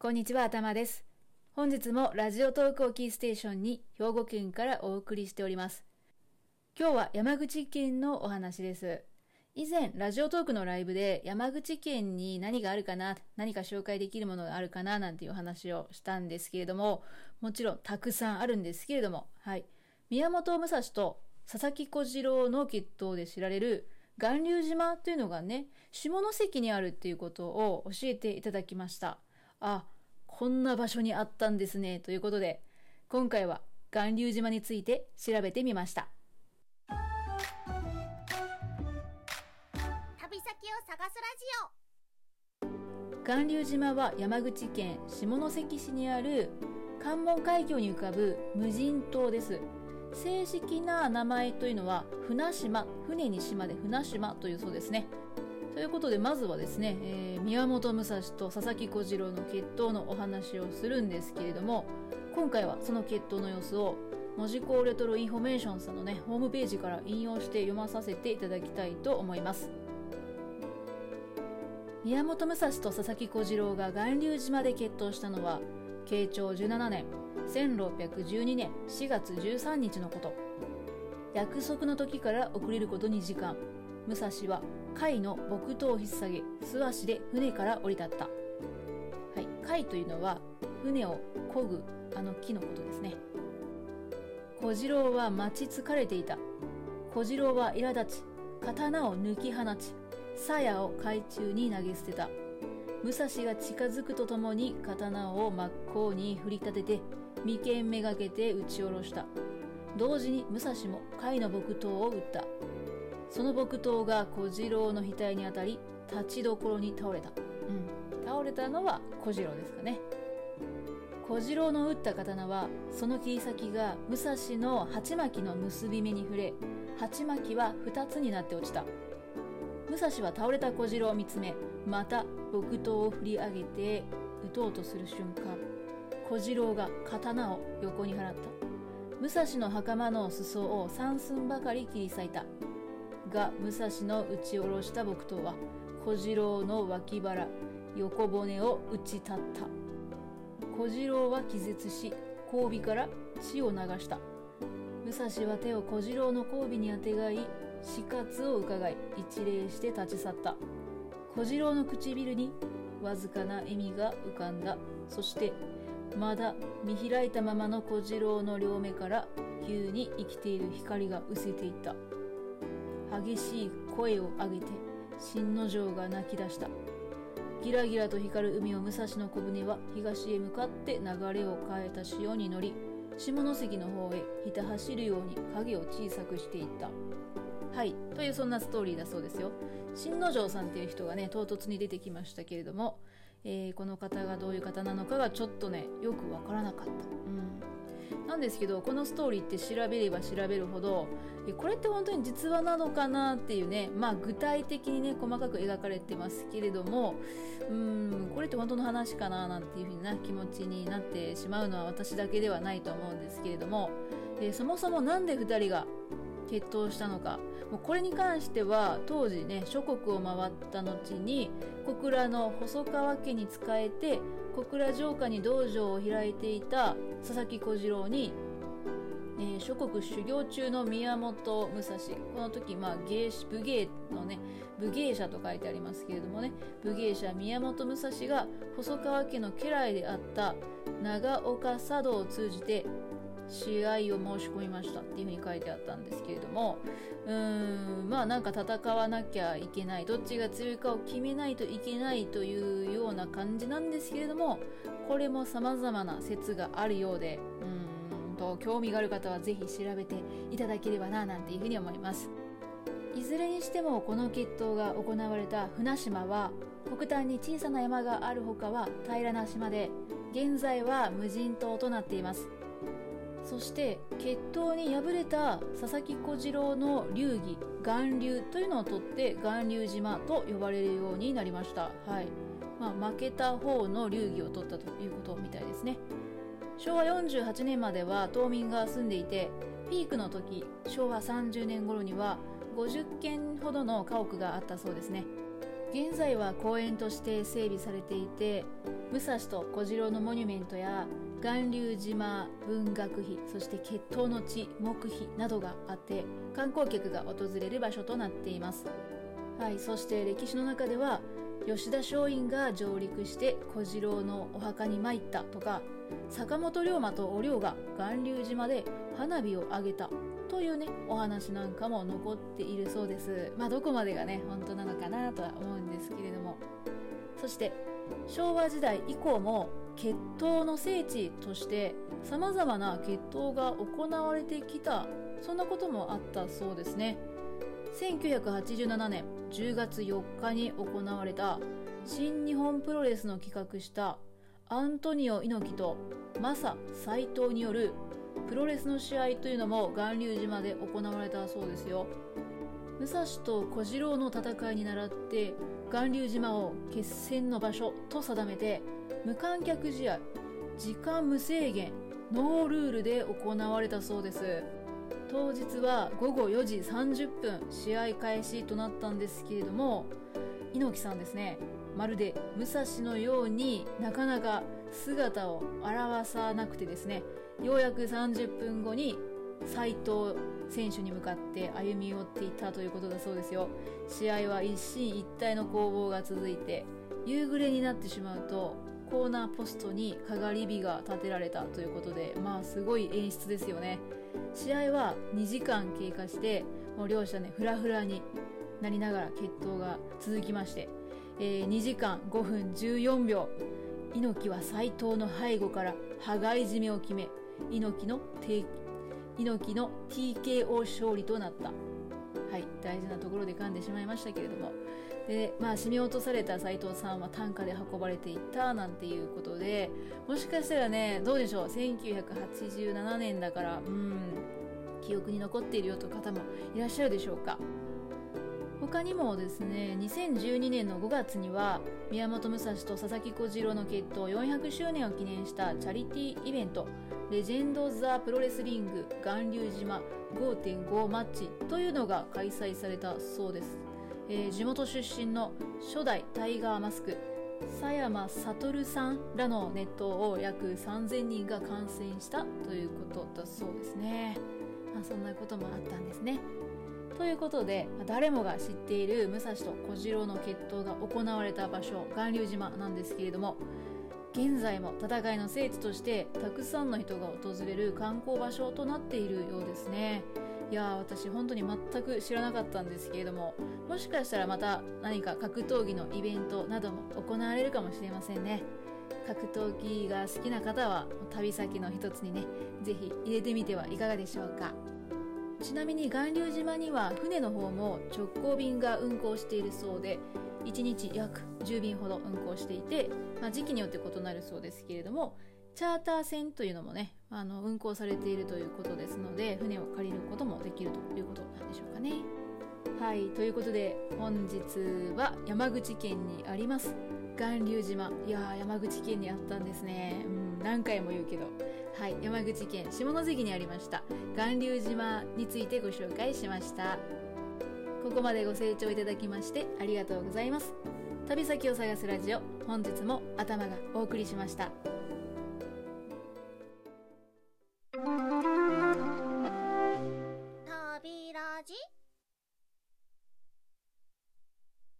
こんにちは、頭です。本日もラジオトークをキーステーションに兵庫県からお送りしております。今日は山口県のお話です。以前、ラジオトークのライブで山口県に何があるかな、何か紹介できるものがあるかな、なんていうお話をしたんですけれども、もちろんたくさんあるんですけれども、はい。宮本武蔵と佐々木小次郎の決闘で知られる巌流島というのがね、下関にあるっていうことを教えていただきました。あ、こんな場所にあったんですね。ということで、今回は巌流島について調べてみました。旅先を探すラジオ巌流島は山口県下関市にある関門海峡に浮かぶ無人島です。正式な名前というのは船島、船に島で船島というそうですね。ということで、まずはですね、えー、宮本武蔵と佐々木小次郎の決闘のお話をするんですけれども、今回はその決闘の様子を、門司港レトロインフォメーションさんのね、ホームページから引用して読まさせていただきたいと思います。宮本武蔵と佐々木小次郎が巌流島で決闘したのは、慶長17年、1612年4月13日のこと。約束の時から遅れること2時間、武蔵は貝の木刀を引っ提げ、素足で船から降り立った。はい、貝というのは船を漕ぐあの木のことですね。小次郎は待ち疲れていた。小次郎は苛立ち、刀を抜き放ち、鞘を海中に投げ捨てた。武蔵が近づくとともに刀を真っ向に振り立てて、眉間めがけて撃ち下ろした。同時に武蔵も貝の木刀を撃った。その木刀が小次郎の額に当たり、立ちどころに倒れた。うん。倒れたのは小次郎ですかね。小次郎の撃った刀は、その切り先が武蔵の鉢巻きの結び目に触れ、鉢巻きは二つになって落ちた。武蔵は倒れた小次郎を見つめ、また木刀を振り上げて撃とうとする瞬間、小次郎が刀を横に払った。武蔵の袴の裾を三寸ばかり切り裂いた。が武蔵の打ち下ろした木刀は小次郎の脇腹横骨を打ち立った。小次郎は気絶し交尾から血を流した。武蔵は手を小次郎の交尾にあてがい死活を伺い一礼して立ち去った。小次郎の唇にわずかな笑みが浮かんだ。そしてまだ見開いたままの小次郎の両目から急に生きている光が失せていった。激しい声を上げて新之丞が泣き出した。ギラギラと光る海を武蔵の小舟は東へ向かって流れを変えた潮に乗り下関の方へひた走るように影を小さくしていった。はいというそんなストーリーだそうですよ。新之丞さんっていう人がね唐突に出てきましたけれども、えー、この方がどういう方なのかがちょっとねよくわからなかった。うん。なんですけどこのストーリーって調べれば調べるほどこれって本当に実話なのかなっていうねまあ具体的にね細かく描かれてますけれどもうんこれって本当の話かななんていう風な気持ちになってしまうのは私だけではないと思うんですけれども、えそもそも何で2人が決闘したのかもうこれに関しては当時ね諸国を回った後に小倉の細川家に仕えて小倉城下に道場を開いていた佐々木小次郎に、えー、諸国修行中の宮本武蔵。この時、まあ、芸武芸のね武芸者と書いてありますけれどもね武芸者宮本武蔵が細川家の家来であった長岡茶道を通じて試合を申し込みましたっていうふうに書いてあったんですけれどもうーんまあなんか戦わなきゃいけないどっちが強いかを決めないといけないというような感じなんですけれどもこれも様々な説があるようでうんと興味がある方はぜひ調べていただければななんていうふうに思います。いずれにしてもこの決闘が行われた船島は北端に小さな山がある他は平らな島で現在は無人島となっています。そして決闘に敗れた佐々木小次郎の流儀巌流というのを取って巌流島と呼ばれるようになりました。はい。まあ、負けた方の流儀を取ったということみたいですね。昭和48年までは島民が住んでいてピークの時昭和30年頃には50軒ほどの家屋があったそうですね。現在は公園として整備されていて武蔵と小次郎のモニュメントや巌流島文学碑そして決闘の地木碑などがあって観光客が訪れる場所となっています。はいそして歴史の中では吉田松陰が上陸して小次郎のお墓に参ったとか坂本龍馬とお龍が巌流島で花火を上げたというねお話なんかも残っているそうです。まあどこまでがね本当なのかなとは思うんですけれども。そして昭和時代以降も決闘の聖地としてさまざまな決闘が行われてきたそんなこともあったそうですね。1987年10月4日に行われた新日本プロレスの企画したアントニオ猪木とマサ斎藤によるプロレスの試合というのも巌流島で行われたそうですよ。武蔵と小次郎の戦いに倣って巌流島を決戦の場所と定めて無観客試合時間無制限ノールールで行われたそうです。当日は午後4時30分試合開始となったんですけれども猪木さんですねまるで武蔵のようになかなか姿を現さなくてですねようやく30分後に斉藤選手に向かって歩み寄っていたということだそうですよ。試合は一進一退の攻防が続いて夕暮れになってしまうとコーナーポストにかがり火が立てられたということでまあすごい演出ですよね。試合は2時間経過してもう両者ねフラフラになりながら決闘が続きまして、えー、2時間5分14秒猪木は斎藤の背後から羽交い締めを決め猪木の猪木の TKO 勝利となった。はい大事なところで噛んでしまいましたけれども。でまあ締め落とされた斎藤さんは担架で運ばれていったなんていうことでもしかしたらねどうでしょう？1987年だからうん記憶に残っているよという方もいらっしゃるでしょうか？他にもですね2012年の5月には宮本武蔵と佐々木小次郎の決闘400周年を記念したチャリティーイベントレジェンド・ザ・プロレスリング巌流島5.5マッチというのが開催されたそうです。えー、地元出身の初代タイガーマスク佐山悟さんらのネットを約3000人が感染したということだそうですね、まあ、そんなこともあったんですね。ということで誰もが知っている武蔵と小次郎の決闘が行われた場所巌流島なんですけれども現在も戦いの聖地としてたくさんの人が訪れる観光場所となっているようですね。いや私本当に全く知らなかったんですけれどももしかしたらまた何か格闘技のイベントなども行われるかもしれませんね。格闘技が好きな方は旅先の一つにね是非入れてみてはいかがでしょうか。ちなみに巌流島には船の方も直行便が運航しているそうで1日約10便ほど運航していて、まあ、時期によって異なるそうですけれどもチャーター船というのもねあの運航されているということですので船を借りることもできるということなんでしょうかね。はいということで本日は山口県にあります巌流島。いや山口県にあったんですね、うん、何回も言うけど。はい山口県下関にありました。巌流島についてご紹介しました。ここまでご清聴いただきましてありがとうございます。旅先を探すラジオ本日も頭がお送りしました。